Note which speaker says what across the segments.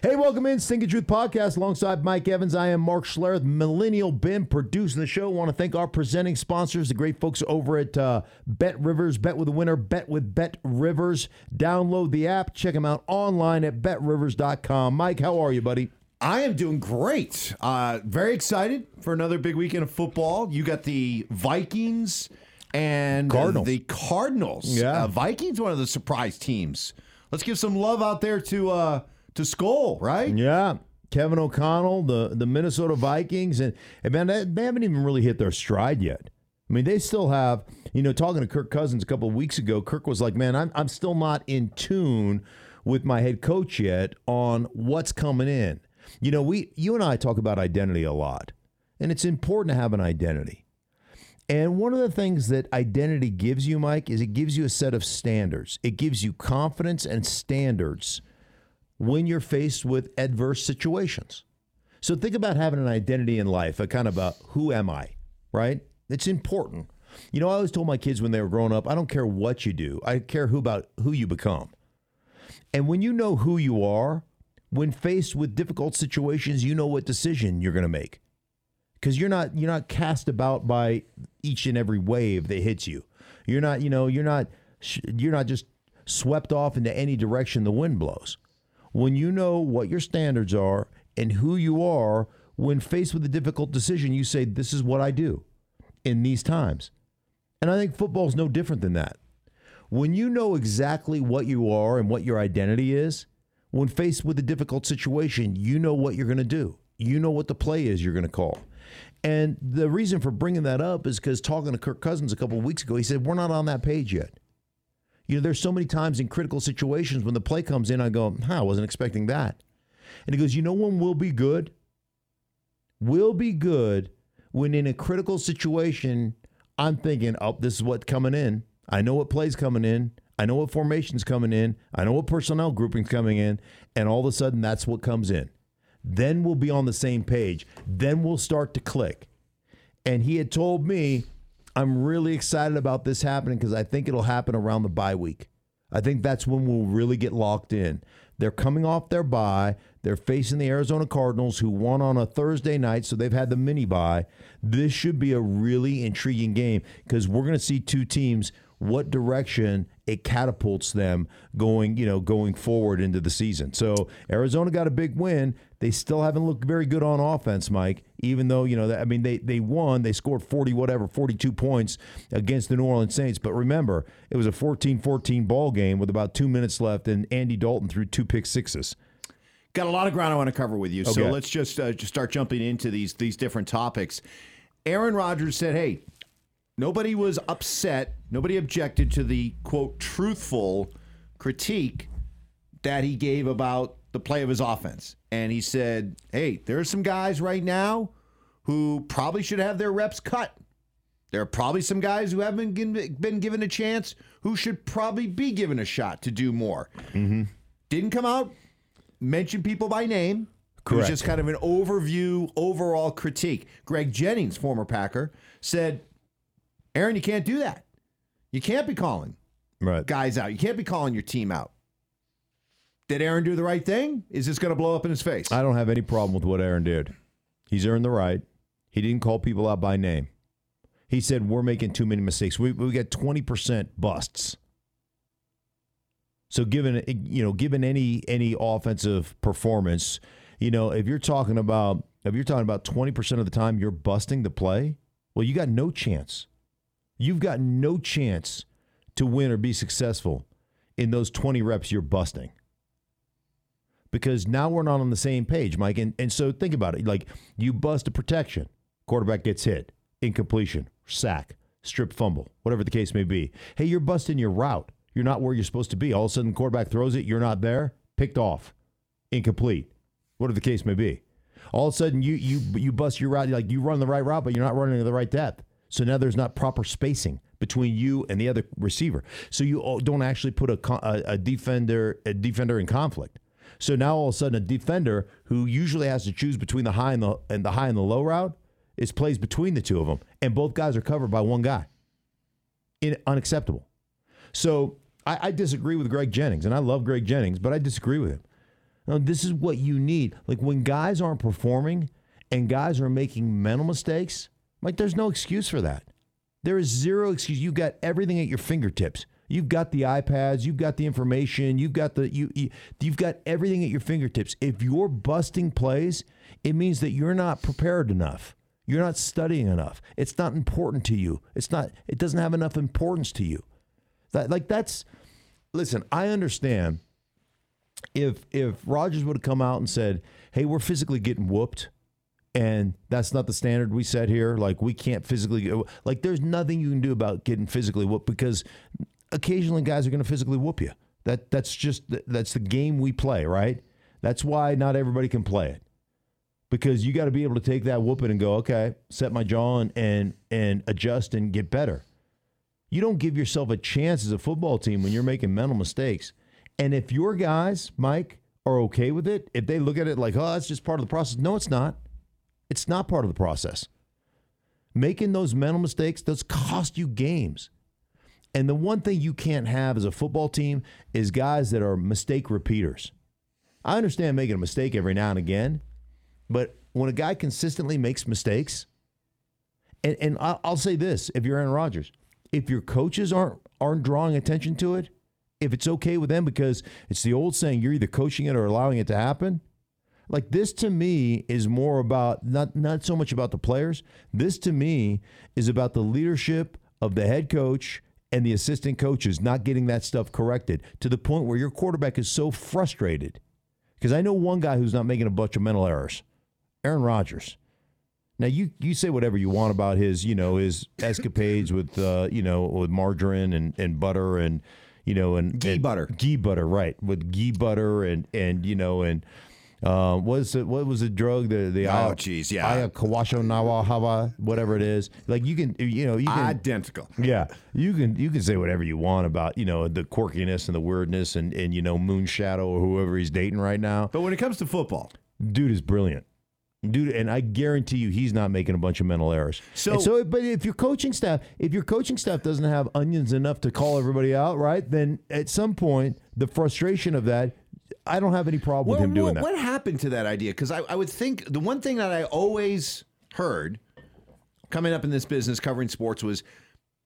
Speaker 1: Hey, welcome in Stinking Truth Podcast alongside Mike Evans. I am Mark Schlereth, Millennial Ben, producing the show. want to thank our presenting sponsors, the great folks over at uh, Bet Rivers. Bet with a winner, bet with Bet Rivers. Download the app, check them out online at betrivers.com. Mike, how are you, buddy?
Speaker 2: I am doing great. Uh, very excited for another big weekend of football. You got the Vikings and
Speaker 1: Cardinals.
Speaker 2: the Cardinals.
Speaker 1: Yeah.
Speaker 2: Uh, Vikings, one of the surprise teams. Let's give some love out there to uh, to Skull, right?
Speaker 1: Yeah. Kevin O'Connell, the, the Minnesota Vikings, and, and man, they, they haven't even really hit their stride yet. I mean, they still have, you know, talking to Kirk Cousins a couple of weeks ago, Kirk was like, man, I'm, I'm still not in tune with my head coach yet on what's coming in. You know, we you and I talk about identity a lot, and it's important to have an identity. And one of the things that identity gives you, Mike, is it gives you a set of standards. It gives you confidence and standards when you're faced with adverse situations. So think about having an identity in life, a kind of a who am I, right? It's important. You know, I always told my kids when they were growing up, I don't care what you do. I care who about who you become. And when you know who you are, when faced with difficult situations, you know what decision you're going to make. Cuz you're not you're not cast about by each and every wave that hits you. You're not, you know, you're not you're not just swept off into any direction the wind blows when you know what your standards are and who you are, when faced with a difficult decision, you say, This is what I do in these times. And I think football is no different than that. When you know exactly what you are and what your identity is, when faced with a difficult situation, you know what you're going to do. You know what the play is you're going to call. And the reason for bringing that up is because talking to Kirk Cousins a couple of weeks ago, he said, We're not on that page yet. You know, there's so many times in critical situations when the play comes in, I go, huh, I wasn't expecting that. And he goes, you know when we'll be good? We'll be good when in a critical situation, I'm thinking, oh, this is what's coming in. I know what play's coming in. I know what formation's coming in. I know what personnel grouping's coming in. And all of a sudden, that's what comes in. Then we'll be on the same page. Then we'll start to click. And he had told me, I'm really excited about this happening because I think it'll happen around the bye week. I think that's when we'll really get locked in. They're coming off their bye. They're facing the Arizona Cardinals, who won on a Thursday night, so they've had the mini bye. This should be a really intriguing game because we're going to see two teams what direction it catapults them going, you know, going forward into the season. So Arizona got a big win. They still haven't looked very good on offense, Mike. Even though you know, I mean, they they won. They scored forty whatever, forty two points against the New Orleans Saints. But remember, it was a 14-14 ball game with about two minutes left, and Andy Dalton threw two pick sixes.
Speaker 2: Got a lot of ground I want to cover with you,
Speaker 1: Okay.
Speaker 2: so let's just uh, just start jumping into these these different topics. Aaron Rodgers said, "Hey, nobody was upset, nobody objected to the quote truthful critique that he gave about the play of his offense." And he said, "Hey, there are some guys right now who probably should have their reps cut. There are probably some guys who haven't been, been given a chance who should probably be given a shot to do more." Mm-hmm. Didn't come out mention people by name. It was just kind of an overview, overall critique. Greg Jennings, former Packer, said, Aaron, you can't do that. You can't be calling
Speaker 1: Right.
Speaker 2: guys out. You can't be calling your team out. Did Aaron do the right thing? Is this going to blow up in his face?
Speaker 1: I don't have any problem with what Aaron did. He's earned the right. He didn't call people out by name. He said we're making too many mistakes. We we got twenty percent busts. So given you know given any any offensive performance, you know if you're talking about if you're talking about twenty percent of the time you're busting the play, well you got no chance. You've got no chance to win or be successful in those twenty reps you're busting because now we're not on the same page, Mike. And, and so think about it. Like you bust a protection, quarterback gets hit, incompletion, sack, strip fumble, whatever the case may be. Hey, you're busting your route. You're not where you're supposed to be. All of a sudden, quarterback throws it, you're not there, picked off, incomplete, whatever the case may be. All of a sudden, you you you bust your route, like you run the right route, but you're not running to the right depth. So now there's not proper spacing between you and the other receiver. So you don't actually put a, a, a defender a defender in conflict. So now all of a sudden a defender who usually has to choose between the high and the and the high and the low route is plays between the two of them, and both guys are covered by one guy. In, unacceptable. So I, I disagree with Greg Jennings, and I love Greg Jennings, but I disagree with him. No, this is what you need. Like when guys aren't performing and guys are making mental mistakes, like there's no excuse for that. There is zero excuse. You've got everything at your fingertips. You've got the iPads, you've got the information, you've got the you, you you've got everything at your fingertips. If you're busting plays, it means that you're not prepared enough. You're not studying enough. It's not important to you. It's not it doesn't have enough importance to you. That like that's listen, I understand if if Rodgers would have come out and said, "Hey, we're physically getting whooped." And that's not the standard we set here. Like we can't physically like there's nothing you can do about getting physically whooped because occasionally guys are going to physically whoop you. That that's just that's the game we play, right? That's why not everybody can play it. Because you got to be able to take that whooping and go, okay, set my jaw and, and and adjust and get better. You don't give yourself a chance as a football team when you're making mental mistakes. And if your guys, Mike, are okay with it, if they look at it like, oh, that's just part of the process. No, it's not. It's not part of the process. Making those mental mistakes does cost you games. And the one thing you can't have as a football team is guys that are mistake repeaters. I understand making a mistake every now and again, but when a guy consistently makes mistakes, and, and I'll say this if you're Aaron Rodgers, if your coaches aren't aren't drawing attention to it, if it's okay with them because it's the old saying you're either coaching it or allowing it to happen. Like this to me is more about not not so much about the players. This to me is about the leadership of the head coach and the assistant coaches not getting that stuff corrected to the point where your quarterback is so frustrated. Because I know one guy who's not making a bunch of mental errors, Aaron Rodgers. Now you you say whatever you want about his you know his escapades with uh, you know with margarine and, and butter and you know and
Speaker 2: ghee
Speaker 1: and,
Speaker 2: butter
Speaker 1: ghee butter right with ghee butter and and you know and uh, what is it? What was the drug? The the
Speaker 2: oh jeez, yeah,
Speaker 1: ayahuasca nawa hava whatever it is. Like you can you know you can
Speaker 2: identical.
Speaker 1: Yeah, you can you can say whatever you want about you know the quirkiness and the weirdness and and you know Moonshadow or whoever he's dating right now.
Speaker 2: But when it comes to football,
Speaker 1: dude is brilliant. Dude, and I guarantee you, he's not making a bunch of mental errors. So, so, but if your coaching staff, if your coaching staff doesn't have onions enough to call everybody out, right? Then at some point, the frustration of that, I don't have any problem
Speaker 2: well,
Speaker 1: with him doing
Speaker 2: that. What happened to that idea? Because I, I would think the one thing that I always heard coming up in this business covering sports was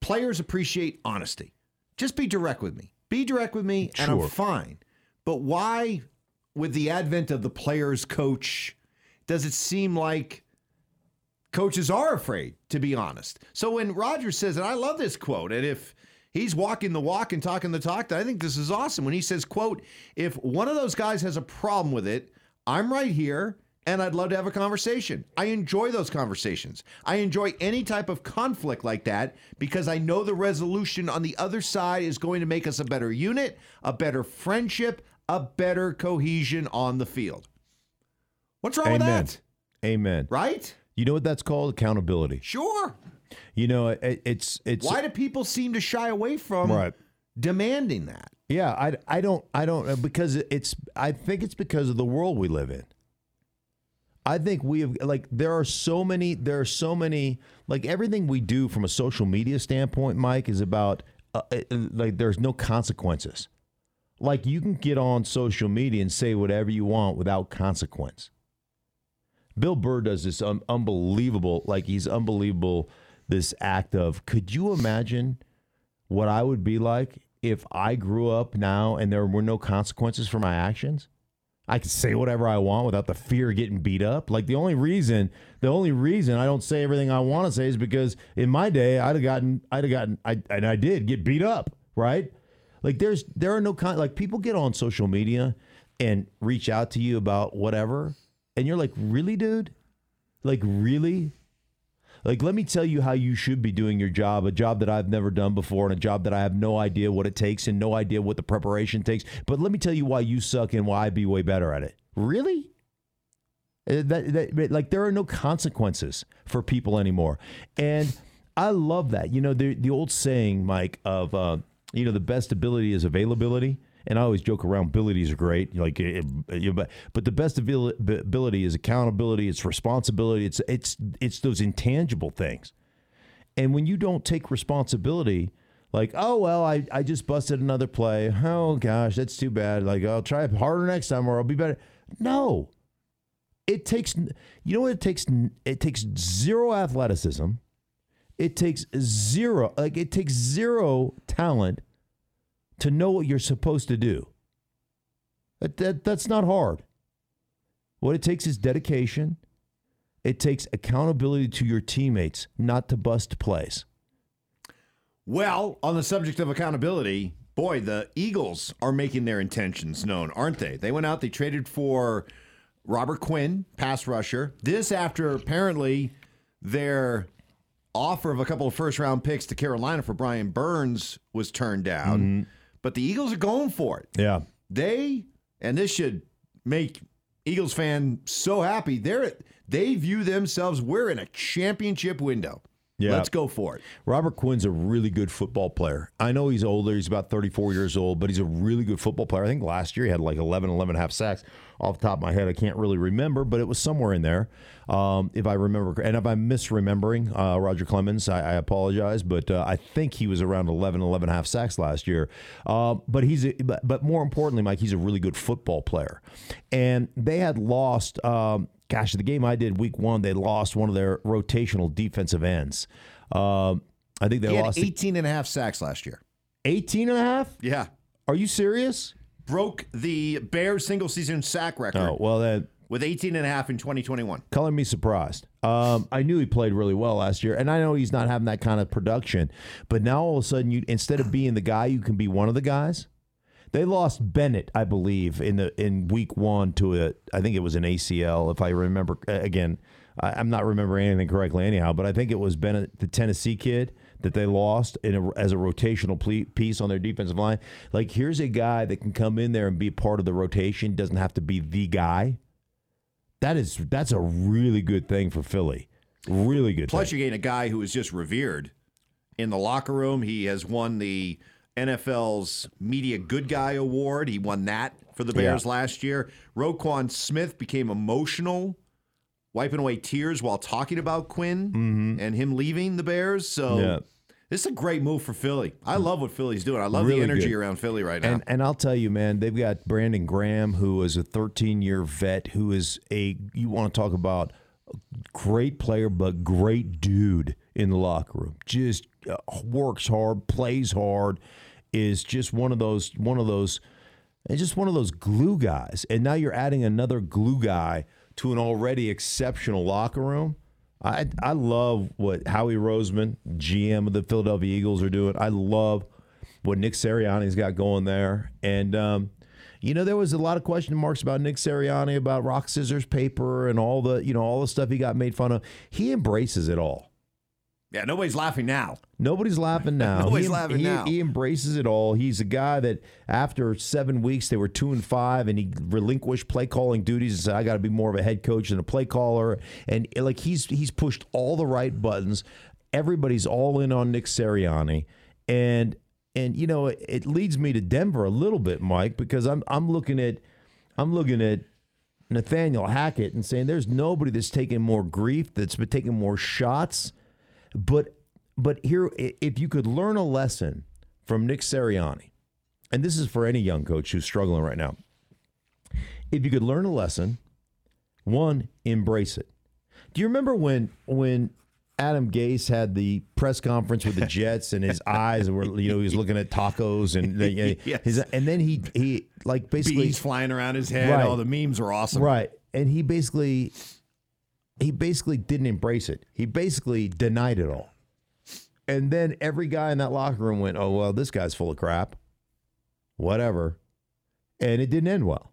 Speaker 2: players appreciate honesty. Just be direct with me. Be direct with me, and I'm fine. But why, with the advent of the players' coach, does it seem like coaches are afraid to be honest? So when Rodgers says, and I love this quote, and if he's walking the walk and talking the talk. That I think this is awesome. When he says, quote, if one of those guys has a problem with it, I'm right here and I'd love to have a conversation. I enjoy those conversations. I enjoy any type of conflict like that because I know the resolution on the other side is going to make us a better unit, a better friendship, a better cohesion on the field. What's wrong
Speaker 1: Amen.
Speaker 2: with
Speaker 1: that? Amen.
Speaker 2: Right?
Speaker 1: You know what that's called? Accountability.
Speaker 2: Sure.
Speaker 1: You know, it, it's it's.
Speaker 2: Why do people seem to shy away from right. demanding that?
Speaker 1: Yeah, I, I don't I don't uh, because it's I think it's because of the world we live in. I think we have like there are so many there are so many like everything we do from a social media standpoint, Mike, is about uh, uh like there's no consequences. Like you can get on social media and say whatever you want without consequence. Bill Burr does this un- unbelievable, like he's unbelievable this act of could you imagine what I would be like if I grew up now and there were no consequences for my actions? I could say whatever I want without the fear of getting beat up. Like the only reason, the only reason I don't say everything I want to say is because in my day I'd have gotten, I'd have gotten, I and I did get beat up, right? Like there's, there are no con, like people get on social media and reach out to you about whatever, and you're like, really, dude? Like really? Like, let me tell you how you should be doing your job, a job that I've never done before, and a job that I have no idea what it takes and no idea what the preparation takes. But let me tell you why you suck and why I'd be way better at it. Really? Uh, that, that, like, there are no consequences for people anymore. And I love that. You know, the, the old saying, Mike, of, uh, you know, the best ability is availability and I always joke around. Abilities are great, like, eh, eh, it, it, but but the best ability is accountability. It's responsibility. It's it's it's those intangible things. And when you don't take responsibility, like, oh well, I I just busted another play. Oh gosh, that's too bad. Like, I'll try harder next time, or I'll be better. No. It takes you know what it takes it takes zero athleticism. It takes zero like it takes zero talent to know what you're supposed to do. That, that that's not hard. What it takes is dedication. It takes accountability to your teammates, not to bust plays.
Speaker 2: Well, on the subject of accountability, boy, the Eagles are making their intentions known, aren't they? They went out, they traded for Robert Quinn, pass rusher. This after apparently their offer of a couple of first round picks to Carolina for Brian Burns was turned down. Mm-hmm. But the Eagles are going for it.
Speaker 1: Yeah.
Speaker 2: They, and this should make Eagles fan so happy. They're they view themselves, we're in a championship window. Yeah. Let's go for it.
Speaker 1: Robert Quinn's a really good football player. I know he's older. He's about 34 years old, but he's a really good football player. I think last year he had like 11, 11 and a half sacks. Off the top of my head, I can't really remember, but it was somewhere in there. Um, if I remember, and if I'm misremembering uh, Roger Clemens, I, I apologize, but uh, I think he was around 11, 11 and a half sacks last year. Uh, but he's, a, but, but more importantly, Mike, he's a really good football player. And they had lost um, gosh, the game I did week one, they lost one of their rotational defensive ends. Uh, I think they
Speaker 2: he
Speaker 1: lost
Speaker 2: 18 and a half sacks last year.
Speaker 1: 18 and a half?
Speaker 2: Yeah.
Speaker 1: Are you serious?
Speaker 2: Broke the Bears single season sack record.
Speaker 1: Oh, well, then.
Speaker 2: With 18 and a half in 2021.
Speaker 1: Color me surprised. Um, I knew he played really well last year, and I know he's not having that kind of production. But now all of a sudden, you instead of being the guy, you can be one of the guys. They lost Bennett, I believe, in the in week one to a I think it was an ACL, if I remember again. I, am not remembering anything correctly anyhow, but I think it was Bennett, the Tennessee kid that they lost in a, as a rotational piece on their defensive line. Like, here's a guy that can come in there and be part of the rotation. Doesn't have to be the guy. That is that's a really good thing for Philly. Really good.
Speaker 2: Plus,
Speaker 1: thing.
Speaker 2: you're getting a guy who is just revered in the locker room. He has won the NFL's Media Good Guy Award. He won that for the Bears yeah. last year. Roquan Smith became emotional, wiping away tears while talking about Quinn
Speaker 1: mm-hmm.
Speaker 2: and him leaving the Bears. So yeah. This is a great move for Philly. I love what Philly's doing. I love really the energy good. around Philly right now.
Speaker 1: And, and I'll tell you, man, they've got Brandon Graham, who is a 13 year vet, who is a, you want to talk about great player, but great dude in the locker room. Just uh, works hard, plays hard is just one of those one of those and just one of those glue guys. And now you're adding another glue guy to an already exceptional locker room. I I love what Howie Roseman, GM of the Philadelphia Eagles, are doing. I love what Nick Sirianni's got going there. And um, you know, there was a lot of question marks about Nick Sirianni about rock scissors paper and all the you know all the stuff he got made fun of. He embraces it all.
Speaker 2: Yeah, nobody's laughing now.
Speaker 1: Nobody's laughing now.
Speaker 2: nobody's
Speaker 1: he,
Speaker 2: laughing
Speaker 1: he,
Speaker 2: now.
Speaker 1: He embraces it all. He's a guy that after seven weeks they were two and five, and he relinquished play calling duties and said, "I got to be more of a head coach than a play caller." And like he's he's pushed all the right buttons. Everybody's all in on Nick Sirianni, and and you know it, it leads me to Denver a little bit, Mike, because I'm I'm looking at I'm looking at Nathaniel Hackett and saying there's nobody that's taking more grief, that's been taking more shots but but here, if you could learn a lesson from Nick Sirianni, and this is for any young coach who's struggling right now, if you could learn a lesson, one, embrace it. Do you remember when when Adam Gase had the press conference with the Jets and his eyes were you know he was looking at tacos and uh, yes. his and then he he like basically
Speaker 2: bees flying around his head. Right, oh, the memes are awesome.
Speaker 1: Right, and he basically he basically didn't embrace it. He basically denied it all. And then every guy in that locker room went, "Oh well, this guy's full of crap." Whatever. And it didn't end well.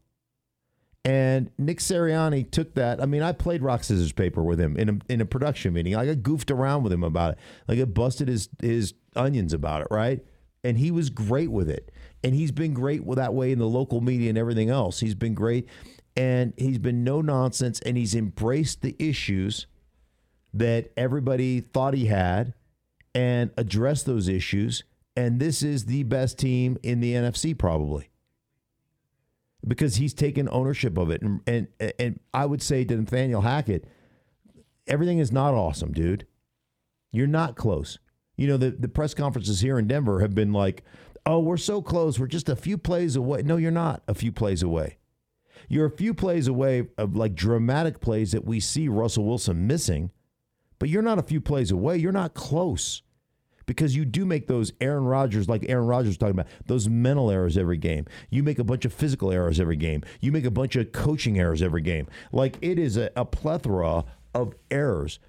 Speaker 1: And Nick Sirianni took that. I mean, I played rock scissors paper with him in a, in a production meeting. Like I goofed around with him about it. Like I busted his his onions about it, right? And he was great with it. And he's been great with that way in the local media and everything else. He's been great and he's been no nonsense and he's embraced the issues that everybody thought he had and addressed those issues and this is the best team in the NFC probably because he's taken ownership of it. And and, and I would say to Nathaniel Hackett everything is not awesome dude. You're not close. You know the the press conferences here in Denver have been like oh we're so close. We're just a few plays away. No you're not a few plays away You're a few plays away of like dramatic plays that we see Russell Wilson missing, but you're not a few plays away. You're not close because you do make those Aaron Rodgers, like Aaron Rodgers talking about, those mental errors every game. You make a bunch of physical errors every game. You make a bunch of coaching errors every game. Like it is a, a plethora of errors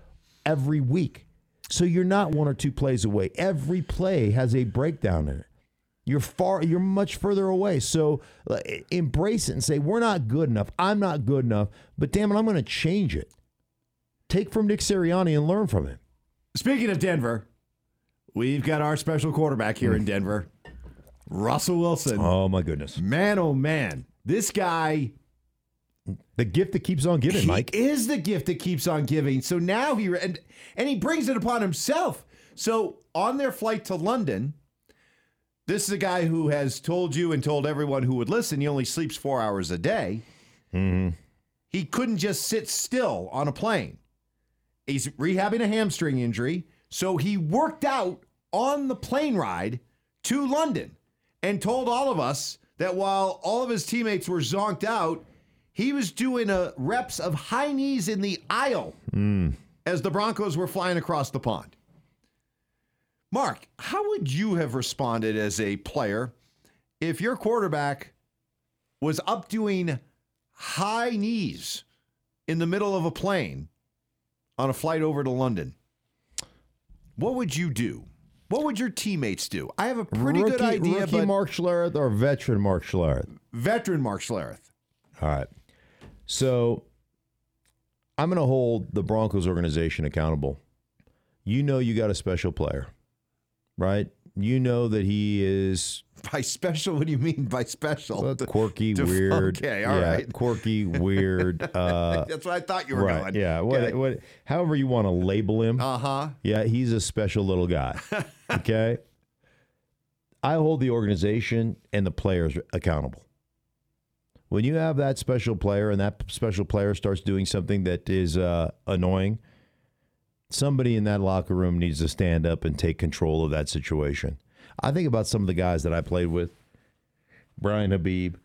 Speaker 1: every week. So you're not one or two plays away. Every play has a breakdown in it. You're far, you're much further away. So uh, embrace it and say, we're not good enough. I'm not good enough, but damn it, I'm going to change it. Take from Nick Sirianni and learn from him.
Speaker 2: Speaking of Denver, we've got our special quarterback here in Denver, Russell Wilson.
Speaker 1: Oh my goodness.
Speaker 2: Man, oh man. This guy
Speaker 1: The gift that keeps on giving,
Speaker 2: he
Speaker 1: Mike.
Speaker 2: is the gift that keeps on giving. So now he and and he brings it upon himself. So on their flight to London, this is a guy who has told you and told everyone who would listen he only sleeps four hours a day. Mm-hmm. He couldn't just sit still on a plane. He's rehabbing a hamstring injury, so he worked out on the plane ride to London and told all of us that while all of his teammates were zonked out, he was doing a reps of high knees in the aisle mm. as the Broncos were flying across the pond. Mark, how would you have responded as a player if your quarterback was up doing high knees in the middle of a plane on a flight over to London? What would you do? What would your teammates do? I have a pretty
Speaker 1: rookie,
Speaker 2: good idea,
Speaker 1: Rookie
Speaker 2: but
Speaker 1: Mark Schlereth or veteran Mark Schlereth?
Speaker 2: veteran Mark Schlereth.
Speaker 1: All right. So I'm going to hold the Broncos organization accountable. You know you got a special player, right? You know that he is
Speaker 2: By special, what do you mean by special?
Speaker 1: uh, quirky, weird.
Speaker 2: okay, all
Speaker 1: yeah,
Speaker 2: right.
Speaker 1: quirky, weird. Uh,
Speaker 2: That's what I thought you were
Speaker 1: right.
Speaker 2: going.
Speaker 1: Yeah. What,
Speaker 2: Okay.
Speaker 1: what, however you want to label him.
Speaker 2: Uh huh.
Speaker 1: Yeah, he's a special little guy. Okay. I hold the organization and the players accountable. When you have that special player and that special player starts doing something that is uh, annoying, somebody in that locker room needs to stand up and take control of that situation. I think about some of the guys that I played with Brian Habib,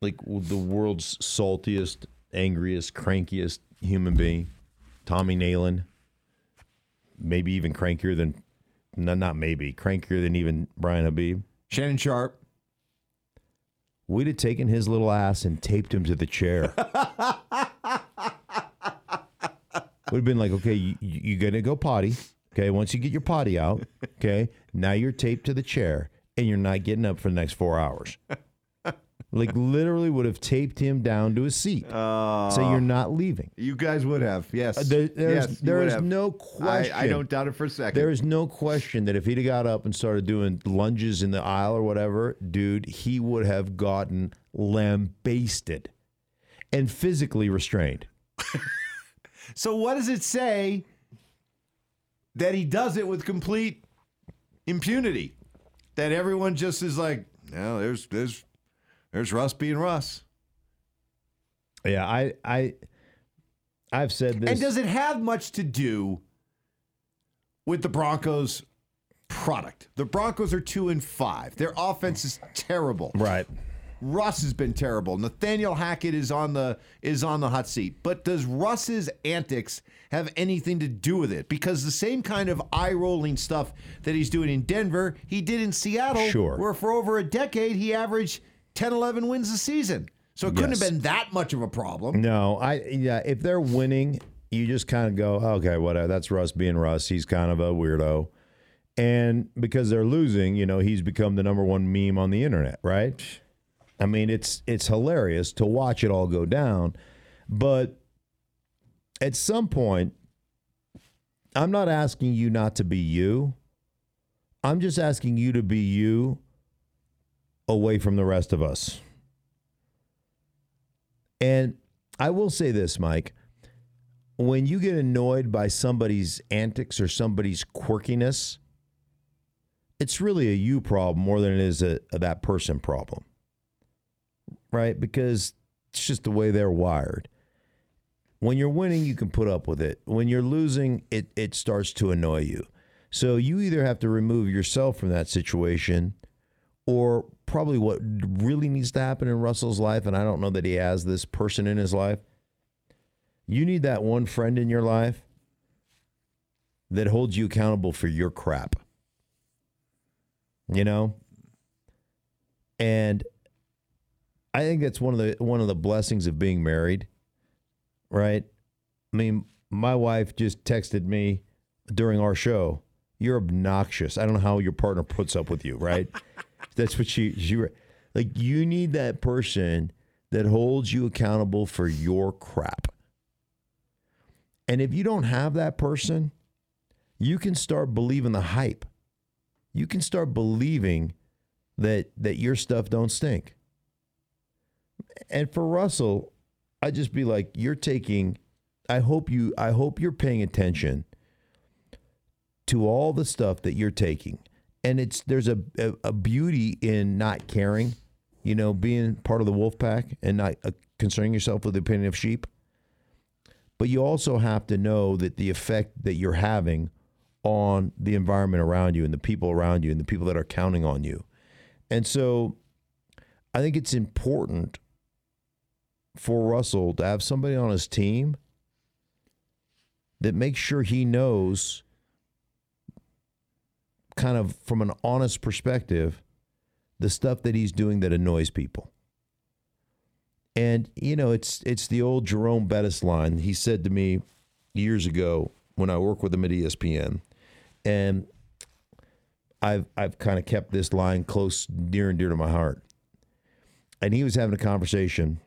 Speaker 1: like the world's saltiest, angriest, crankiest human being, Tommy Nalen maybe even crankier than no, not maybe crankier than even Brian Habib.
Speaker 2: Shannon Sharpe.
Speaker 1: We'd have taken his little ass and taped him to the chair. Would have been like, okay, you, you- you're gonna go potty. Okay, once you get your potty out, okay, now you're taped to the chair and you're not getting up for the next four hours. Like literally would have taped him down to a seat. so you're not leaving.
Speaker 2: You guys would have, yes.
Speaker 1: Uh, there- there's-
Speaker 2: yes,
Speaker 1: there
Speaker 2: would have.
Speaker 1: no
Speaker 2: I, I don't doubt it for a second.
Speaker 1: There is no question that if he'd have got up and started doing lunges in the aisle or whatever, dude, he would have gotten lambasted and physically restrained.
Speaker 2: so what does it say that he does it with complete impunity? That everyone just is like, no, there's there's there's Russ being Russ.
Speaker 1: Yeah, I, I, I've said this.
Speaker 2: And does it have much to do with the Broncos product? The Broncos are two and five. Their offense is terrible.
Speaker 1: right?
Speaker 2: Russ has been terrible. Nathaniel Hackett is on the is on the hot seat. But does Russ's antics have anything to do with it? Because the same kind of eye rolling stuff that he's doing in Denver, he did in Seattle,
Speaker 1: Sure.
Speaker 2: where for over a decade he averaged 10, 11 wins a season. So it couldn't
Speaker 1: Yes.
Speaker 2: have been that much of a problem.
Speaker 1: No, I yeah. If they're winning, you just kind of go, okay, whatever. That's Russ being Russ. He's kind of a weirdo. And because they're losing, you know, he's become the number one meme on the internet, right? I mean, it's it's hilarious to watch it all go down, but at some point, I'm not asking you not to be you. I'm just asking you to be you away from the rest of us. And I will say this, Mike. When you get annoyed by somebody's antics or somebody's quirkiness, it's really a you problem more than it is a, a that person problem. Right? Because it's just the way they're wired. When you're winning, you can put up with it. When you're losing, it, it starts to annoy you. So you either have to remove yourself from that situation or probably what really needs to happen in Russell's life, and I don't know that he has this person in his life. You need that one friend in your life that holds you accountable for your crap. You know? And I think that's one of the one of the blessings of being married, right? I mean, my wife just texted me during our show. You're obnoxious. I don't know how your partner puts up with you, right? that's what she she like you need that person that holds you accountable for your crap. And if you don't have that person, you can start believing the hype. You can start believing that that your stuff don't stink. And for Russell, I'd just be like, you're taking. I hope you. I hope you're paying attention to all the stuff that you're taking, and it's there's a a, a beauty in not caring. You know, being part of the wolf pack and not uh, concerning yourself with the opinion of sheep. But you also have to know that the effect that you're having on the environment around you and the people around you and the people that are counting on you. And so I think it's important for Russell to have somebody on his team that makes sure he knows kind of from an honest perspective the stuff that he's doing that annoys people. And you know, it's it's the old Jerome Bettis line. He said to me years ago when I worked with him at ESPN, and I've I've kind of kept this line close, near and dear to my heart. And he was having a conversation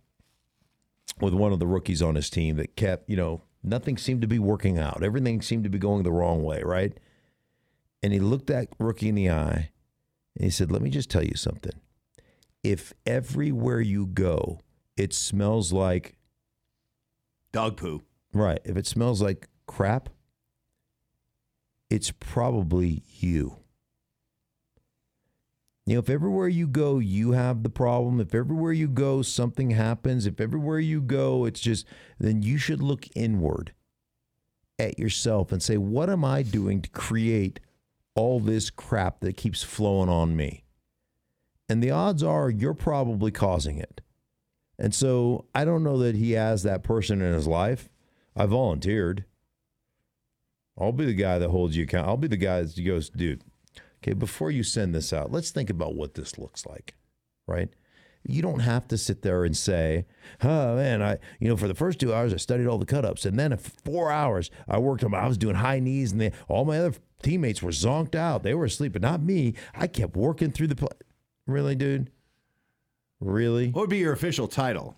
Speaker 1: with one of the rookies on his team that kept, you know, nothing seemed to be working out. Everything seemed to be going the wrong way, right? And he looked that rookie in the eye and he said, Let me just tell you something. If everywhere you go, it smells like
Speaker 2: dog poo.
Speaker 1: Right. If it smells like crap, it's probably you. You know, if everywhere you go, you have the problem, if everywhere you go, something happens, if everywhere you go, it's just, then you should look inward at yourself and say, what am I doing to create all this crap that keeps flowing on me? And the odds are you're probably causing it. And so I don't know that he has that person in his life. I volunteered. I'll be the guy that holds you account. I'll be the guy that goes, dude, okay, before you send this out, let's think about what this looks like, right? You don't have to sit there and say, oh man, I, you know, for the first two hours I studied all the cut ups. And then four hours I worked on, I was doing high knees and they, all my other teammates were zonked out. They were asleep, but not me. I kept working through the play. Really, dude? Really?
Speaker 2: What would be your official title?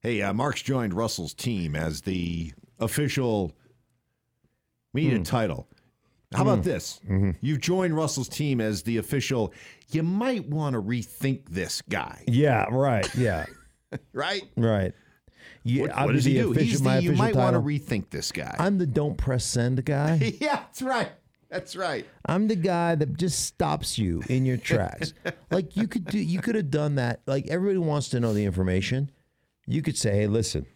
Speaker 2: Hey, uh, Mark's joined Russell's team as the official. We need mm. a title. How mm. about this? Mm-hmm. You've joined Russell's team as the official. You might want to rethink this guy.
Speaker 1: Yeah, right. Yeah.
Speaker 2: right?
Speaker 1: Right.
Speaker 2: Yeah, what, what does he do? Official, the, you might want to rethink this guy.
Speaker 1: I'm the don't press send guy.
Speaker 2: yeah, that's right. That's right.
Speaker 1: I'm the guy that just stops you in your tracks. like you could do you could have done that. Like everybody wants to know the information. You could say, "Hey, listen.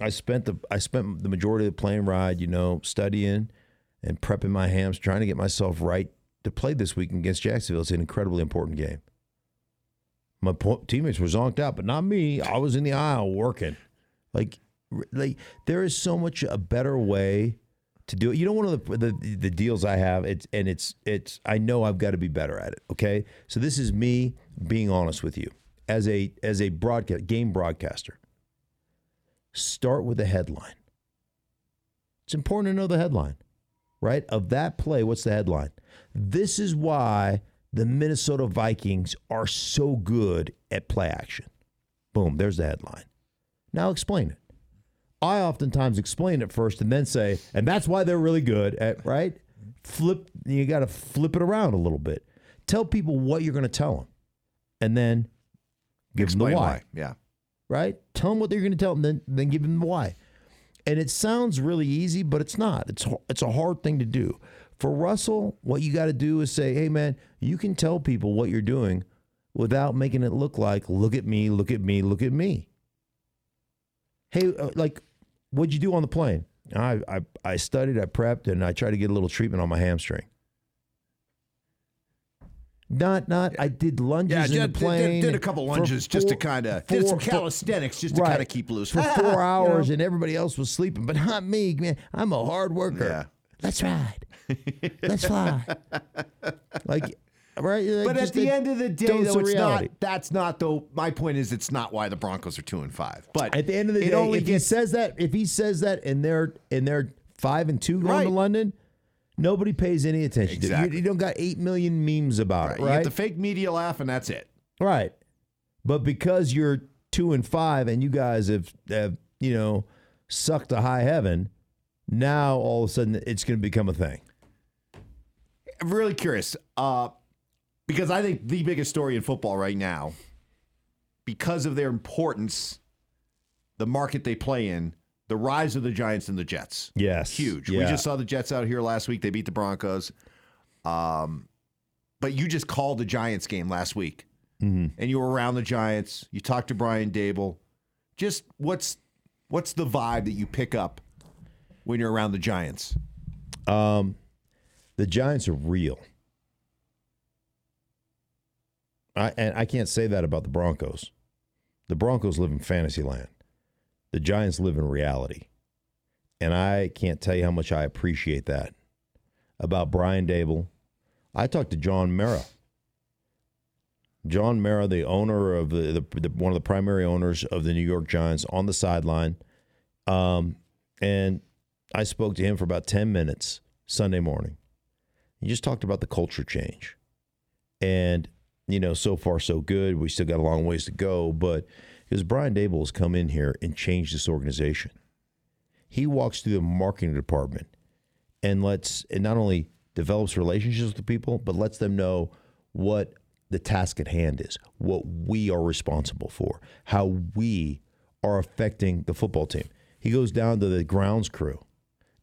Speaker 1: I spent the I spent the majority of the plane ride, you know, studying and prepping my hams, trying to get myself right to play this week against Jacksonville. It's an incredibly important game. My teammates were zonked out, but not me. I was in the aisle working. Like, like there is so much a better way to do it. You know, one of the, the the deals I have, it's and it's it's. I know I've got to be better at it. Okay, so this is me being honest with you as a as a broadcast game broadcaster. Start with the headline. It's important to know the headline, right? Of that play, what's the headline? This is why the Minnesota Vikings are so good at play action. Boom, there's the headline. Now explain it. I oftentimes explain it first and then say, and that's why they're really good at, right? Flip, you got to flip it around a little bit. Tell people what you're going to tell them and then give explain them the why. why.
Speaker 2: Yeah.
Speaker 1: Right? Tell them what they're going to tell them, then, then give them the why. And it sounds really easy, but it's not. It's, it's a hard thing to do. For Russell, what you got to do is say, hey, man, you can tell people what you're doing without making it look like, look at me, look at me, look at me. Hey, uh, like What'd you do on the plane? I, I, I studied, I prepped, and I tried to get a little treatment on my hamstring. Not, not. I did lunges
Speaker 2: Yeah,
Speaker 1: in
Speaker 2: did,
Speaker 1: the plane.
Speaker 2: did a couple lunges just to kind of did some
Speaker 1: four-
Speaker 2: calisthenics just to
Speaker 1: right,
Speaker 2: kind of keep loose
Speaker 1: for
Speaker 2: You
Speaker 1: four
Speaker 2: know?
Speaker 1: hours, and everybody else was sleeping, but not me, man. I'm a hard worker.
Speaker 2: Yeah.
Speaker 1: Let's ride. Let's fly. like, right? like,
Speaker 2: But at the end of the day, though, it's
Speaker 1: reality.
Speaker 2: not. That's not though. My point is, it's not why the Broncos are two and five. But
Speaker 1: At the end of the day, if he says that, if he says that, and they're and they're five and two going
Speaker 2: Right.
Speaker 1: to London, nobody pays any attention. to it. You, you don't got eight million memes about
Speaker 2: right.
Speaker 1: it,
Speaker 2: You
Speaker 1: right?
Speaker 2: get the fake media laugh, and that's it.
Speaker 1: right. But because you're two and five, and you guys have have you know sucked to high heaven, now all of a sudden it's going to become a thing.
Speaker 2: I'm really curious uh, because I think the biggest story in football right now, because of their importance, the market they play in, the rise of the Giants and the Jets.
Speaker 1: Yes,
Speaker 2: Huge. We just saw the Jets out here last week. They beat the Broncos. Um, but you just called the Giants game last week,
Speaker 1: Mm-hmm.
Speaker 2: and you were around the Giants. You talked to Brian Daboll. Just what's what's the vibe that you pick up when you're around the Giants?
Speaker 1: Um, the Giants are real. I and I can't say that about the Broncos. The Broncos live in fantasy land. The Giants live in reality. And I can't tell you how much I appreciate that about Brian Daboll. I talked to John Mara. John Mara, the owner of the, the, the one of the primary owners of the New York Giants, on the sideline, um, and I spoke to him for about ten minutes Sunday morning. He just talked about the culture change, and you know, so far so good. We still got a long ways to go, but because Brian Daboll has come in here and changed this organization, he walks through the marketing department and lets and not only develops relationships with the people, but lets them know what the task at hand is, what we are responsible for, how we are affecting the football team. He goes down to the grounds crew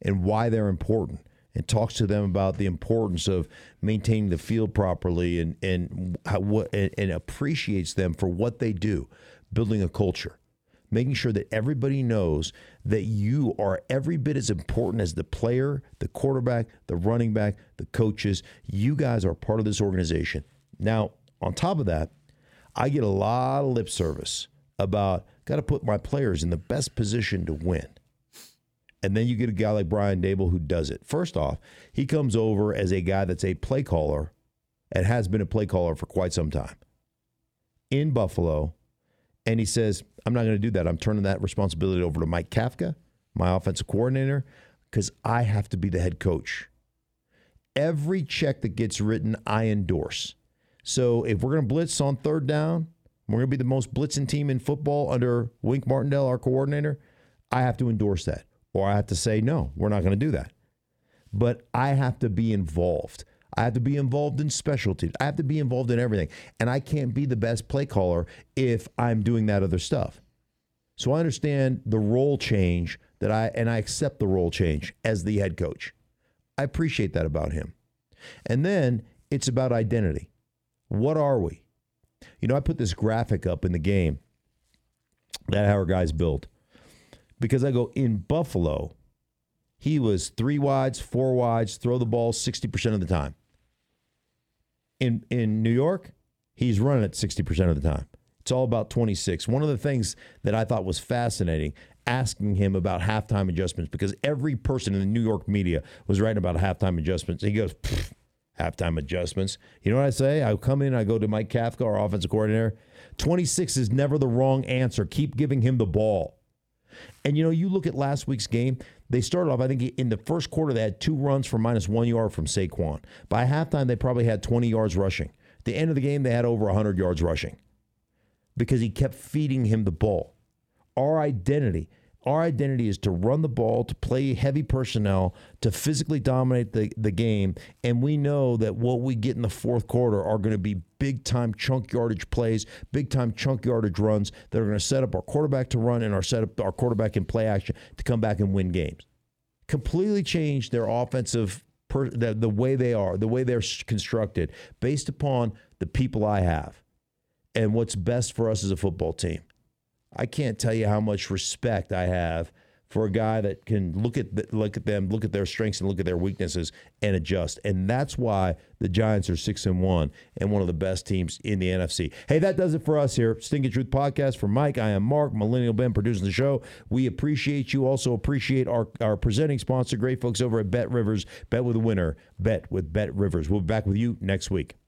Speaker 1: and why they're important and talks to them about the importance of maintaining the field properly and and how, what and, and appreciates them for what they do, building a culture, making sure that everybody knows that you are every bit as important as the player, the quarterback, the running back, the coaches. You guys are part of this organization. Now, on top of that, I get a lot of lip service about got to put my players in the best position to win. And then you get a guy like Brian Daboll who does it. First off, he comes over as a guy that's a play caller and has been a play caller for quite some time in Buffalo. And he says, I'm not going to do that. I'm turning that responsibility over to Mike Kafka, my offensive coordinator, because I have to be the head coach. Every check that gets written, I endorse. So if we're going to blitz on third down, we're going to be the most blitzing team in football under Wink Martindale, our coordinator. I have to endorse that. Or I have to say, no, we're not going to do that. But I have to be involved. I have to be involved in specialties. I have to be involved in everything. And I can't be the best play caller if I'm doing that other stuff. So I understand the role change that I, and I accept the role change as the head coach. I appreciate that about him. And then it's about identity. What are we? You know, I put this graphic up in the game that our guys built because I go in Buffalo, he was three wides, four wides, throw the ball 60% of the time. In in New York, he's running it 60% of the time. It's all about 26. One of the things that I thought was fascinating, asking him about halftime adjustments, because every person in the New York media was writing about halftime adjustments. He goes, halftime adjustments. You know what I say? I come in, I go to Mike Kafka, our offensive coordinator. 26 is never the wrong answer. Keep giving him the ball. And you know, you look at last week's game, they started off, I think in the first quarter, they had two runs for minus one yard from Saquon. By halftime, they probably had 20 yards rushing. At the end of the game, they had over 100 yards rushing because he kept feeding him the ball. Our identity, our identity is to run the ball, to play heavy personnel, to physically dominate the, the game. And we know that what we get in the fourth quarter are going to be big time chunk yardage plays, big time chunk yardage runs that are going to set up our quarterback to run and our set up our quarterback in play action to come back and win games. Completely change their offensive per, the, the way they are, the way they're constructed based upon the people I have and what's best for us as a football team. I can't tell you how much respect I have for a guy that can look at the, look at them, look at their strengths and look at their weaknesses and adjust. And that's why the Giants are six and one and one of the best teams in the NFC. Hey, that does it for us here. Stinking Truth Podcast for Mike. I am Mark, Millennial Ben, producing the show. We appreciate you. Also appreciate our, our presenting sponsor, great folks over at Bet Rivers. Bet with a winner. Bet with Bet Rivers. We'll be back with you next week.